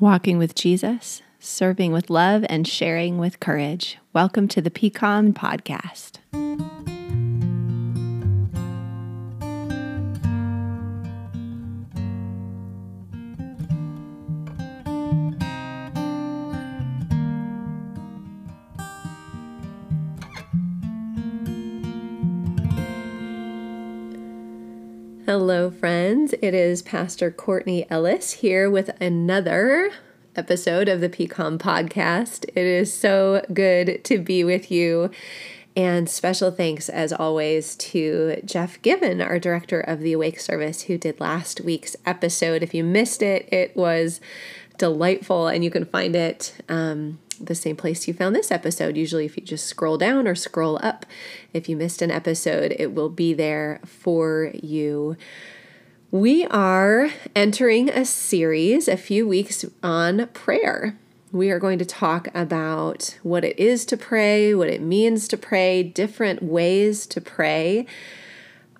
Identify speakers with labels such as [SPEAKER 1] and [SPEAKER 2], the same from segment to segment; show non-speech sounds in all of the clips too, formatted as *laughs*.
[SPEAKER 1] walking with Jesus, serving with love, and sharing with courage. Welcome to the PCOM podcast. It is Pastor Courtney Ellis here with another episode of the PCOM podcast. It is so good to be with you. And special thanks, as always, to Jeff Given, our director of the Awake service, who did last week's episode. If you missed it, it was delightful, and you can find it um, the same place you found this episode. Usually, if you just scroll down or scroll up, if you missed an episode, it will be there for you. We are entering a series a few weeks on prayer. We are going to talk about what it is to pray, what it means to pray, different ways to pray.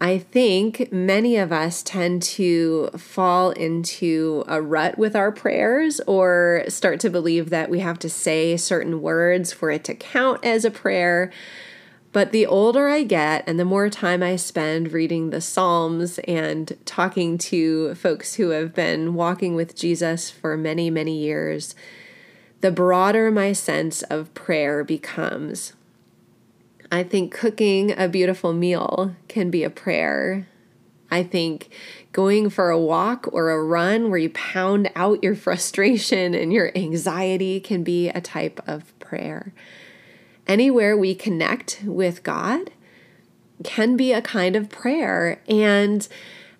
[SPEAKER 1] I think many of us tend to fall into a rut with our prayers or start to believe that we have to say certain words for it to count as a prayer. But the older I get and the more time I spend reading the Psalms and talking to folks who have been walking with Jesus for many, many years, the broader my sense of prayer becomes. I think cooking a beautiful meal can be a prayer. I think going for a walk or a run where you pound out your frustration and your anxiety can be a type of prayer. Anywhere we connect with God can be a kind of prayer. And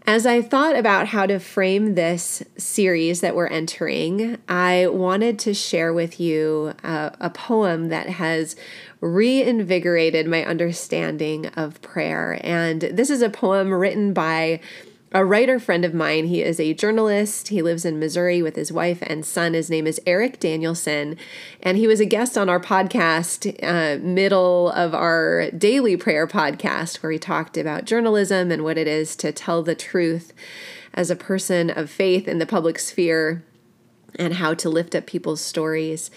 [SPEAKER 1] as I thought about how to frame this series that we're entering, I wanted to share with you a, a, poem that has reinvigorated my understanding of prayer. And this is a poem written by a writer friend of mine. He is a journalist. He lives in Missouri with his wife and son. His name is Eric Danielson. And he was a guest on our podcast, uh, middle of our daily prayer podcast, where he talked about journalism and what it is to tell the truth as a person of faith in the public sphere and how to lift up people's stories.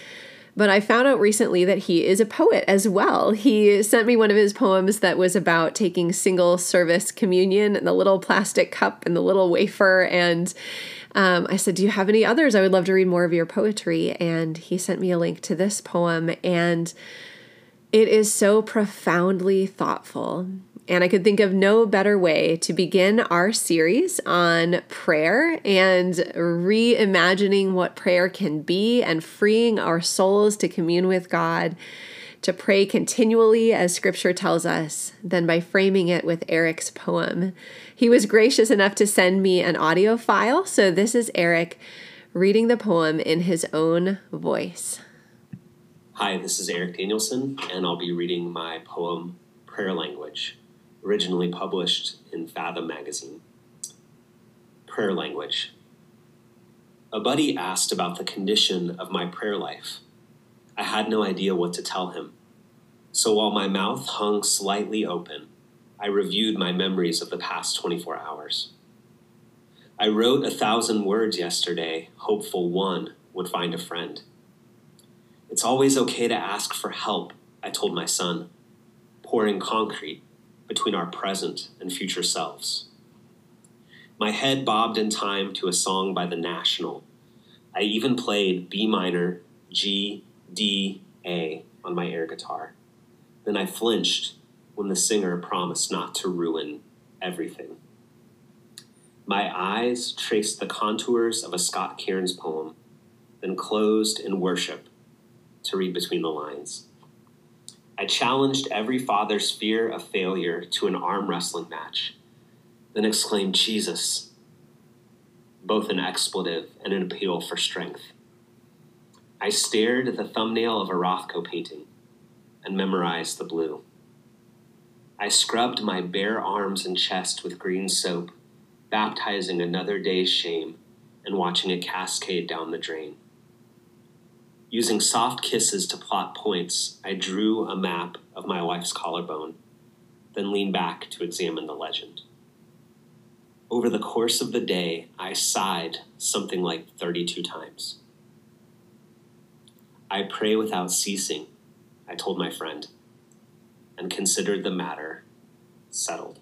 [SPEAKER 1] But I found out recently that he is a poet as well. He sent me one of his poems that was about taking single service communion and the little plastic cup and the little wafer. And um, I said, Do you have any others? I would love to read more of your poetry. And he sent me a link to this poem. And it is so profoundly thoughtful. And I could think of no better way to begin our series on prayer and reimagining what prayer can be and freeing our souls to commune with God, to pray continually, as scripture tells us, than by framing it with Eric's poem. He was gracious enough to send me an audio file. So this is Eric reading the poem in his own voice.
[SPEAKER 2] Hi, this is Eric Danielson, and I'll be reading my poem, Prayer Language originally published in Fathom magazine. Prayer language. A buddy asked about the condition of my prayer life. I had no idea what to tell him. So while my mouth hung slightly open, I reviewed my memories of the past 24 hours. I wrote a thousand words yesterday, hopeful one would find a friend. It's always okay to ask for help, I told my son, pouring concrete between our present and future selves. My head bobbed in time to a song by The National. I even played B minor, G, D, A on my air guitar. Then I flinched when the singer promised not to ruin everything. My eyes traced the contours of a Scott Cairns poem, then closed in worship to read between the lines. I challenged every father's fear of failure to an arm wrestling match, then exclaimed, Jesus, both an expletive and an appeal for strength. I stared at the thumbnail of a Rothko painting and memorized the blue. I scrubbed my bare arms and chest with green soap, baptizing another day's shame and watching it cascade down the drain. Using soft kisses to plot points, I drew a map of my wife's collarbone, then leaned back to examine the legend. Over the course of the day, I sighed something like 32 times. I pray without ceasing, I told my friend, and considered the matter settled.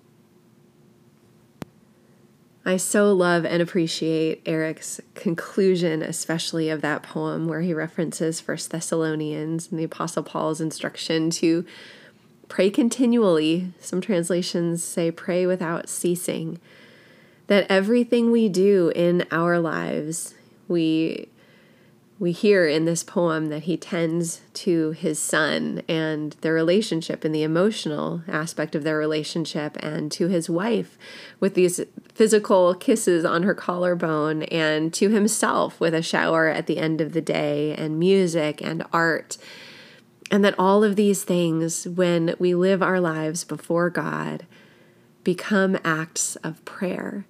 [SPEAKER 1] I so love and appreciate Eric's conclusion, especially of that poem where he references First Thessalonians and the Apostle Paul's instruction to pray continually. Some translations say pray without ceasing. That everything we do in our lives, we we hear in this poem that he tends to his son and their relationship and the emotional aspect of their relationship and to his wife with these physical kisses on her collarbone and to himself with a shower at the end of the day and music and art. And that all of these things when we live our lives before God become acts of prayer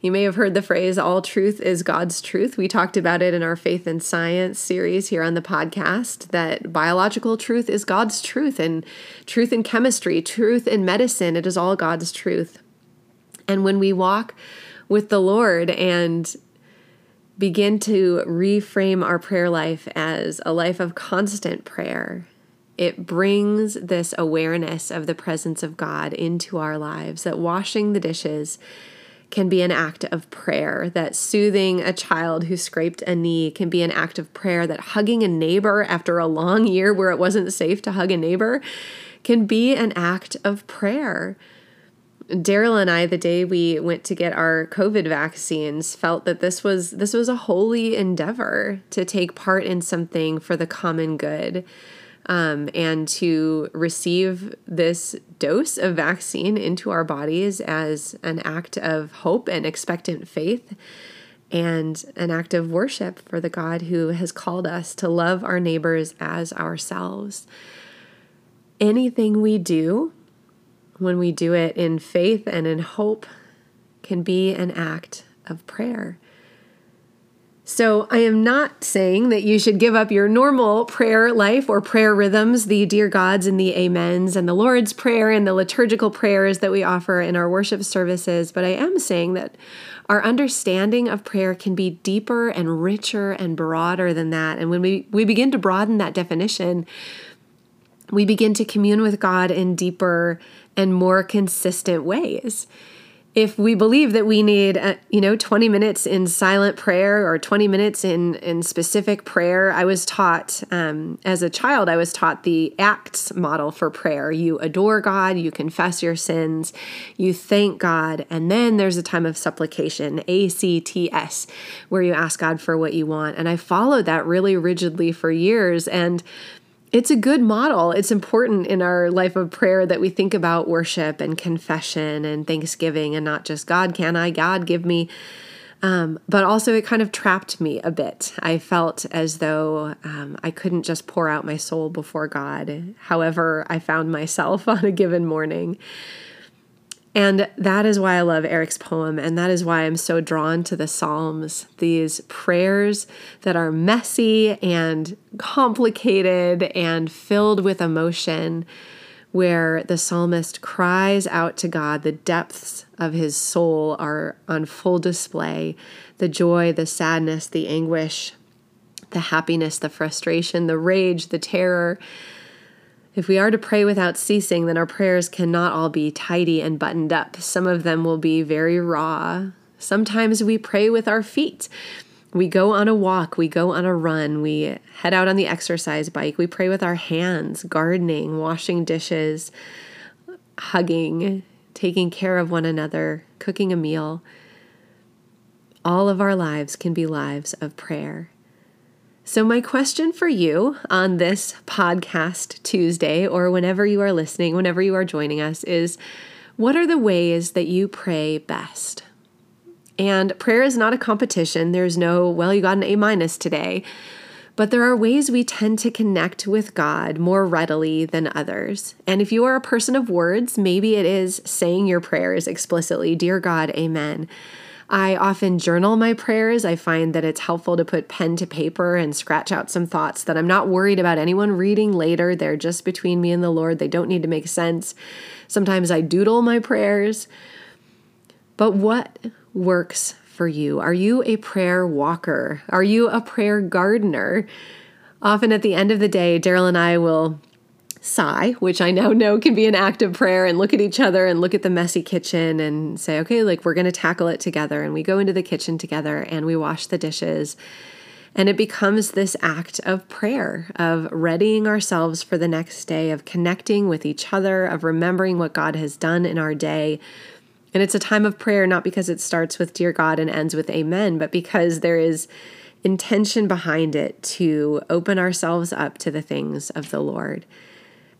[SPEAKER 1] you may have heard the phrase, all truth is God's truth. We talked about it in our Faith and Science series here on the podcast that biological truth is God's truth, and truth in chemistry, truth in medicine, it is all God's truth. And when we walk with the Lord and begin to reframe our prayer life as a life of constant prayer, it brings this awareness of the presence of God into our lives, that washing the dishes can be an act of prayer, that soothing a child who scraped a knee can be an act of prayer, that hugging a neighbor after a long year where it wasn't safe to hug a neighbor can be an act of prayer. Daryl and I, the day we went to get our COVID vaccines, felt that this was this was a holy endeavor to take part in something for the common good um, and to receive this dose of vaccine into our bodies as an act of hope and expectant faith and an act of worship for the God who has called us to love our neighbors as ourselves. Anything we do, when we do it in faith and in hope, can be an act of prayer. So, I am not saying that you should give up your normal prayer life or prayer rhythms, the dear gods and the amens and the Lord's Prayer and the liturgical prayers that we offer in our worship services, but I am saying that our understanding of prayer can be deeper and richer and broader than that. And when we, we begin to broaden that definition, we begin to commune with God in deeper and more consistent ways if we believe that we need uh, you know 20 minutes in silent prayer or 20 minutes in in specific prayer i was taught um, as a child i was taught the acts model for prayer. You adore god you confess your sins you thank god and then there's a time of supplication acts where you ask god for what you want. And i followed that really rigidly for years. And it's a good model. It's important in our life of prayer that we think about worship and confession and thanksgiving and not just God, can I? God, give me. Um, but also, it kind of trapped me a bit. I felt as though um, I couldn't just pour out my soul before God, however, I found myself *laughs* on a given morning. And that is why I love Eric's poem, and that is why I'm so drawn to the Psalms, these prayers that are messy and complicated and filled with emotion, where the psalmist cries out to God. The depths of his soul are on full display the joy, the sadness, the anguish, the happiness, the frustration, the rage, the terror if we are to pray without ceasing, then our prayers cannot all be tidy and buttoned up. Some of them will be very raw. Sometimes we pray with our feet. We go on a walk, we go on a run, we head out on the exercise bike, we pray with our hands, gardening, washing dishes, hugging, taking care of one another, cooking a meal. All of our lives can be lives of prayer. So, my question for you on this podcast Tuesday, or whenever you are listening, whenever you are joining us, is what are the ways that you pray best? And prayer is not a competition. There's no, well, you got an A minus today. But there are ways we tend to connect with God more readily than others. And if you are a person of words, maybe it is saying your prayers explicitly Dear God, Amen. I often journal my prayers. I find that it's helpful to put pen to paper and scratch out some thoughts that I'm not worried about anyone reading later. They're just between me and the Lord. They don't need to make sense. Sometimes I doodle my prayers. But what works for you? Are you a prayer walker? Are you a prayer gardener? Often at the end of the day, Daryl and I will sigh, which I now know can be an act of prayer, and look at each other and look at the messy kitchen and say, okay, like we're going to tackle it together. And we go into the kitchen together and we wash the dishes. And it becomes this act of prayer, of readying ourselves for the next day, of connecting with each other, of remembering what God has done in our day. And it's a time of prayer, not because it starts with Dear God and ends with Amen, but because there is intention behind it to open ourselves up to the things of the Lord.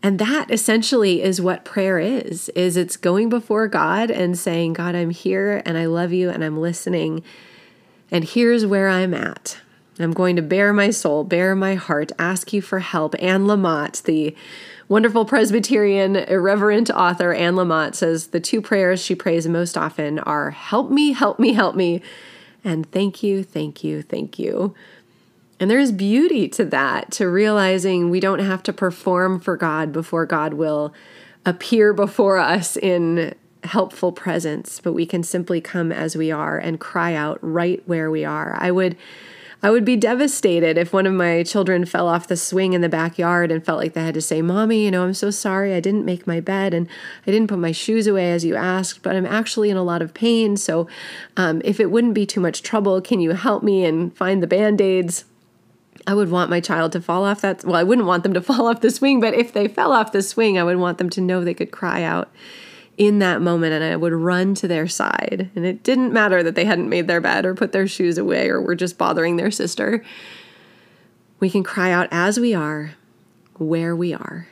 [SPEAKER 1] And that essentially is what prayer is is it's going before God and saying, "God, I'm here and I love you and I'm listening. And here's where I'm at. I'm going to bare my soul, bare my heart, ask you for help." Anne Lamott, the wonderful Presbyterian irreverent author Anne Lamott says the two prayers she prays most often are help me, help me, help me, and thank you, thank you, thank you. And there is beauty to that, to realizing we don't have to perform for God before God will appear before us in helpful presence, but we can simply come as we are and cry out right where we are. I would I would be devastated if one of my children fell off the swing in the backyard and felt like they had to say, Mommy, you know, I'm so sorry. I didn't make my bed and I didn't put my shoes away as you asked, but I'm actually in a lot of pain. So um, if it wouldn't be too much trouble, can you help me and find the band aids? I would want my child to fall off that. Well, I wouldn't want them to *laughs* fall off the swing, but if they fell off the swing, I would want them to know they could cry out in that moment and I would run to their side. And it didn't matter that they hadn't made their bed or put their shoes away or were just bothering their sister. We can cry out as we are, where we are.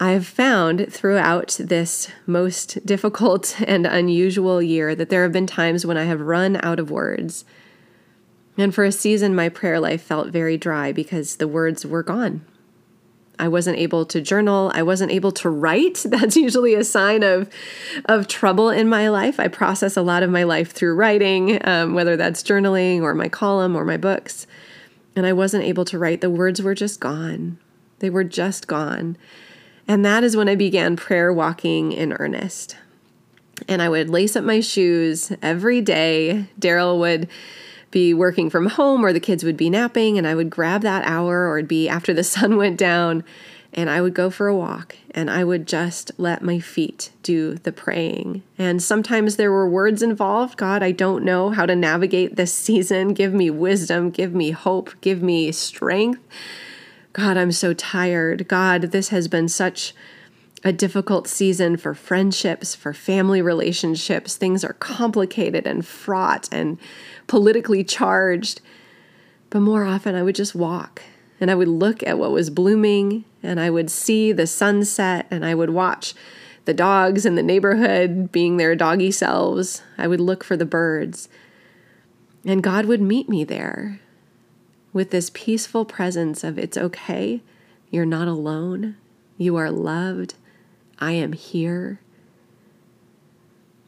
[SPEAKER 1] I've found throughout this most difficult *laughs* and unusual year that there have been times when I have run out of words and for a season, my prayer life felt very dry because the words were gone. I wasn't able to journal. I wasn't able to write. *laughs* That's usually a sign of, of trouble in my life. I process a lot of my life through writing, um, whether that's journaling or my column or my books. And I wasn't able to write. The words were just gone. They were just gone. And that is when I began prayer walking in earnest. And I would lace up my shoes every day. Daryl would be working from home or the kids would be napping and I would grab that hour or it'd be after the *laughs* sun went down and I would go for a walk and I would just let my feet do the praying. And sometimes there were words involved. God, I don't know how to navigate this *laughs* season. Give me wisdom, give me hope, give me strength. God, I'm so tired. God, this has been such a difficult season for friendships, for family relationships. Things are complicated and fraught and politically charged. But more often, I would just walk and I would look at what was blooming and I would see the sunset and I would watch the dogs in the neighborhood being their doggy selves. I would look for the birds. And God would meet me there with this peaceful presence of it's okay. You're not alone. You are loved. I am here.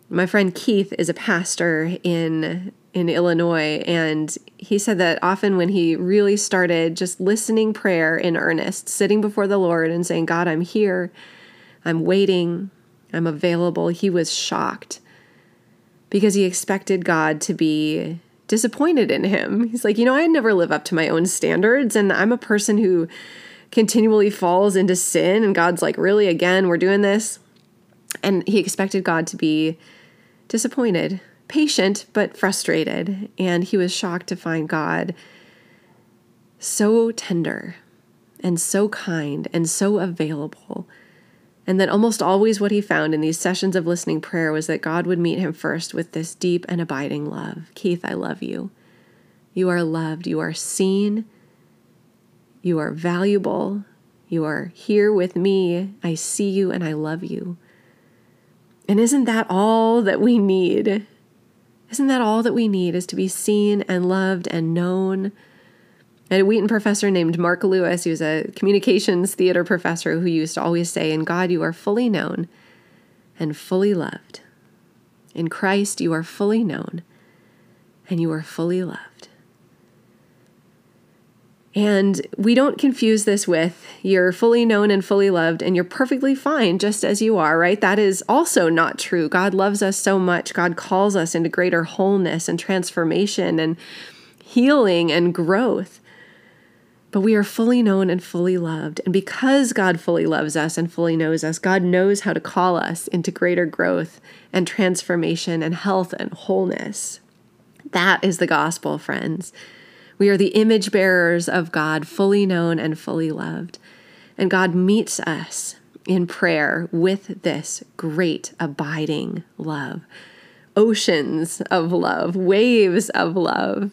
[SPEAKER 1] My friend Keith is a pastor in in Illinois and he said that often when he really started just listening prayer in earnest, sitting before the Lord and saying, "God, I'm here. I'm waiting. I'm available." He was shocked because he expected God to be disappointed in him. He's like, "You know, I never live up to my own standards and I'm a person who continually falls into sin and God's like, "Really again, we're doing this?" And he expected God to be disappointed, patient but frustrated, and he was shocked to find God so tender and so kind and so available. And that almost always what he found in these sessions of listening prayer was that God would meet him first with this deep and abiding love. Keith, I love you. You are loved. You are seen. You are valuable. You are here with me. I see you and I love you. And isn't that all that we need? Isn't that all that we need is to be seen and loved and known? Had a Wheaton professor named Mark Lewis, was a communications theater professor who used to always say, In God you are fully known and fully loved. In Christ you are fully known and you are fully loved. And we don't confuse this with you're fully known and fully loved and you're perfectly fine just as you are, right? That is also not true. God loves us so much. God calls us into greater wholeness and transformation and healing and growth. but we are fully known and fully loved. And because God fully loves us and fully knows us, God knows how to call us into greater growth and transformation and health and wholeness. That is the gospel, friends. We are the image bearers of God, fully known and fully loved. And God meets us in prayer with this great abiding love oceans of love, waves of love.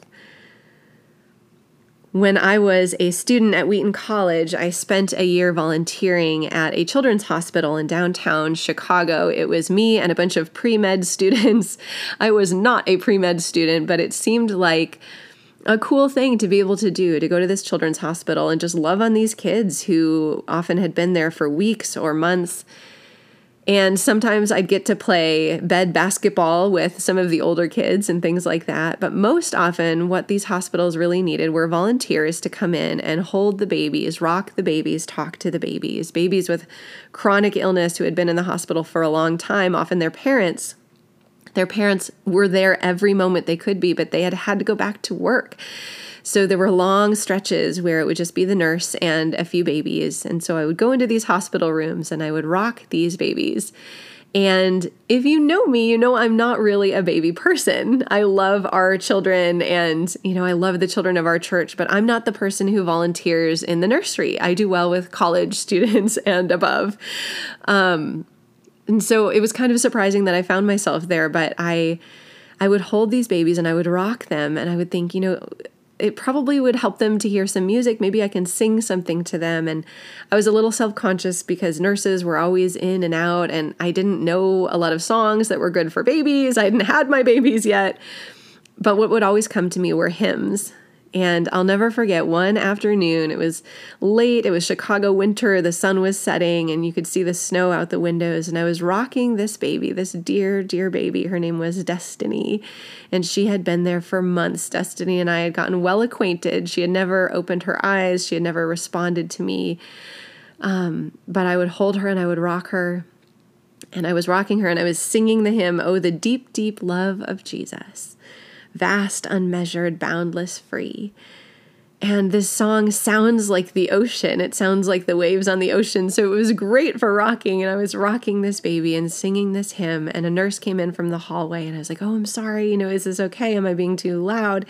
[SPEAKER 1] When I was a student at Wheaton College, I spent a year volunteering at a children's hospital in downtown Chicago. It was me and a bunch of pre med *laughs* students. I was not a pre med student, but it seemed like a cool thing to be able to do to go to this children's hospital and just love on these kids who often had been there for weeks or months and sometimes I'd get to play bed basketball with some of the older kids and things like that. But most often, what these hospitals really needed were volunteers to come in and hold the babies, rock the babies, talk to the babies. Babies with chronic illness who had been in the hospital for a long time, often their parents. Their parents were there every moment they could be, but they had had to go back to work. So there were long stretches where it would just be the nurse and a few babies. And so I would go into these hospital rooms and I would rock these babies. And if you know me, you know I'm not really a baby person. I love our children and, you know, I love the children of our church, but I'm not the person who volunteers in the nursery. I do well with college *laughs* students and above. Um, and so it was kind of surprising that I found myself there, but I I would hold these babies and I would rock them and I would think, you know, it probably would help them to hear some music. Maybe I can sing something to them. And I was a little self conscious because nurses were always in and out, and I didn't know a lot of songs that were good for babies. I hadn't had my babies yet. But what would always come to me were hymns. And I'll never forget one afternoon. It was late, it was Chicago winter, the sun was setting, and you could see the snow out the windows. And I was rocking this baby, this dear, dear baby. Her name was Destiny, and she had been there for months. Destiny and I had gotten well acquainted. She had never opened her eyes, she had never responded to me. Um, but I would hold her and I would rock her. And I was rocking her and I was singing the hymn, Oh, the deep, deep love of Jesus vast, unmeasured, boundless, free. And this song sounds like the ocean. It sounds like the waves on the ocean. So it was great for rocking. And I was rocking this baby and singing this hymn. And a nurse came in from the hallway and I was like, Oh, I'm sorry. You know, is this okay? Am I being too loud?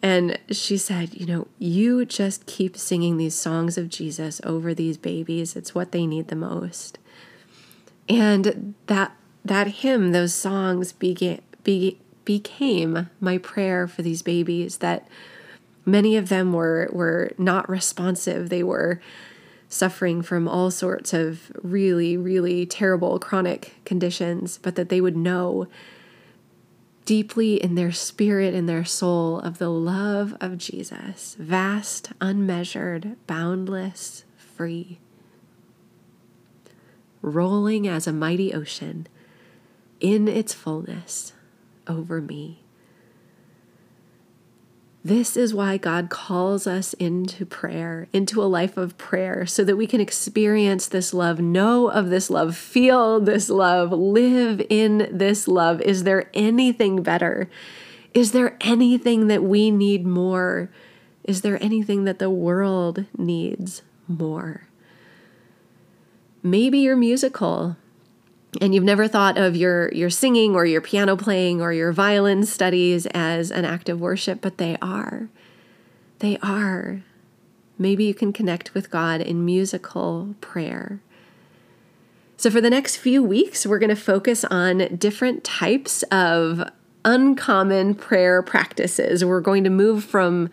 [SPEAKER 1] And she said, You know, you just keep singing these songs of Jesus over these babies. It's what they need the most. And that that hymn, those songs began, be, became my prayer for these babies that many of them were were not responsive. They were suffering from all sorts of really really terrible chronic conditions but that they would know deeply in their spirit in their soul of the love of Jesus. Vast unmeasured boundless free. Rolling as a mighty ocean in its fullness over me. This is why God calls us into prayer, into a life of prayer, so that we can experience this love, know of this love, feel this love, live in this love. Is there anything better? Is there anything that we need more? Is there anything that the world needs more? Maybe you're musical and you've never thought of your your singing or your piano playing or your violin studies as an act of worship but they are. They are. Maybe you can connect with god in musical prayer. So for the next few weeks we're going to focus on different types of uncommon prayer practices. We're going to move from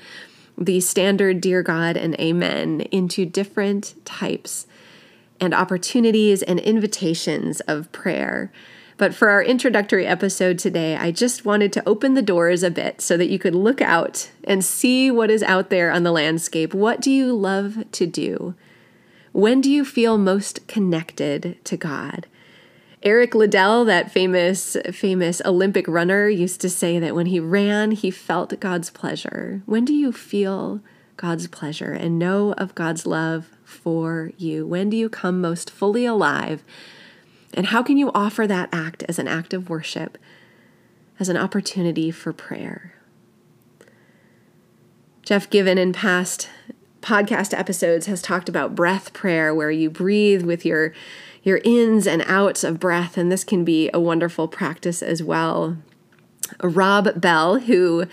[SPEAKER 1] the standard dear god and amen into different types and opportunities and invitations of prayer. But for our introductory episode today, I just wanted to open the doors a bit so that you could look out and see what is out there on the landscape. What do you love to do? When do you feel most connected to God? Eric Liddell, that famous famous Olympic runner, used to say that when he ran, he felt God's pleasure. When do you feel God's pleasure and know of God's love for you? When do you come most fully alive? And how can you offer that act as an act of worship, as an opportunity for prayer? Jeff Given in past podcast episodes has talked about breath prayer, where you breathe with your your ins and outs of breath, and this can be a wonderful practice as well. Rob Bell, who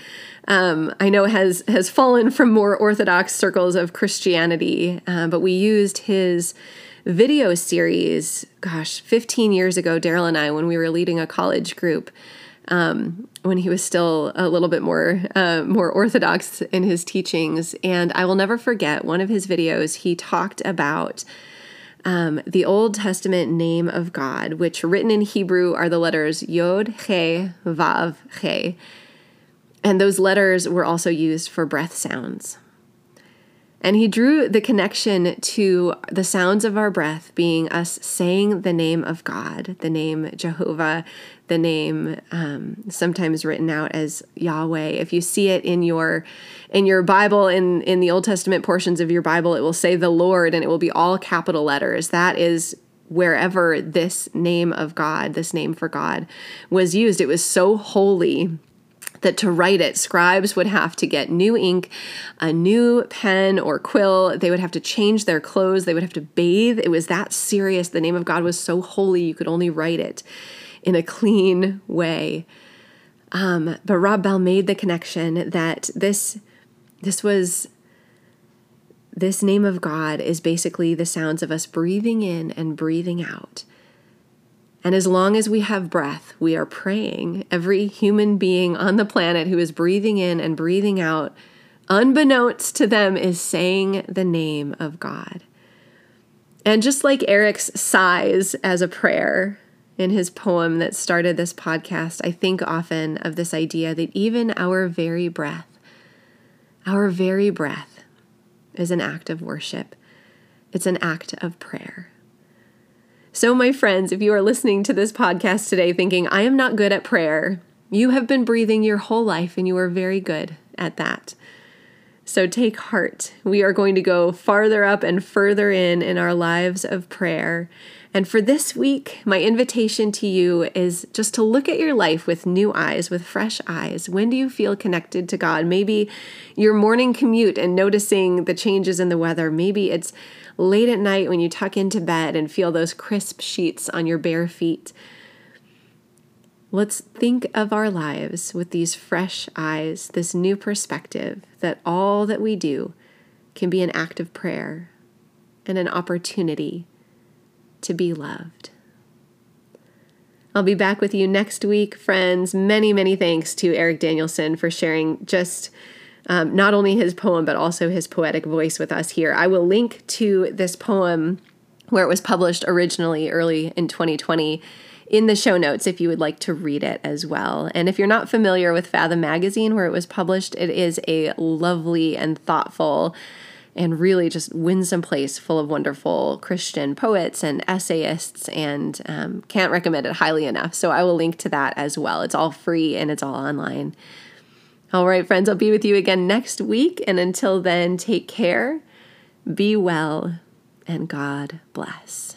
[SPEAKER 1] um, I know has has fallen from more orthodox circles of Christianity, uh, but we used his video series, gosh, 15 years ago, Daryl and I, when we were leading a college group, um, when he was still a little bit more uh, more orthodox in his teachings. And I will never forget one of his videos. He talked about um, the Old Testament name of God, which written in Hebrew are the letters Yod, He, Vav, He. And those letters were also used for breath sounds. And he drew the connection to the sounds of our breath being us saying the name of God, the name Jehovah, the name um, sometimes written out as Yahweh. If you see it in your in your Bible, in in the Old Testament portions of your Bible, it will say the Lord, and it will be all capital letters. That is wherever this name of God, this name for God, was used. It was so holy that to write it, scribes would have to get new ink, a new pen or quill. They would have to change their clothes. They would have to bathe. It was that serious. The name of God was so holy, you could only write it in a clean way. Um, but Rob Bell made the connection that this this was this name of God is basically the sounds of us breathing in and breathing out. And as long as we have breath, we are praying. Every human being on the planet who is breathing in and breathing out, unbeknownst to them, is saying the name of God. And just like Eric's sighs as a prayer in his poem that started this podcast, I think often of this idea that even our very breath, our very breath, is an act of worship. It's an act of prayer. So, my friends, if you are listening to this podcast today thinking, I am not good at prayer, you have been breathing your whole life and you are very good at that. So, take heart. We are going to go farther up and further in in our lives of prayer. And for this week, my invitation to you is just to look at your life with new eyes, with fresh eyes. When do you feel connected to God? Maybe your morning commute and noticing the changes in the weather. Maybe it's late at night when you tuck into bed and feel those crisp sheets on your bare feet. Let's think of our lives with these fresh eyes, this new perspective that all that we do can be an act of prayer and an opportunity to be loved. I'll be back with you next week, friends. Many, many thanks to Eric Danielson for sharing just um, not only his poem, but also his poetic voice with us here. I will link to this poem where it was published originally early in 2020 in the show notes if you would like to read it as well. And if you're not familiar with Fathom Magazine, where it was published, it is a lovely and thoughtful and really just winsome place full of wonderful Christian poets and essayists, and um, can't recommend it highly enough. So I will link to that as well. It's all free and it's all online. All right, friends, I'll be with you again next week. And until then, take care, be well, and God bless.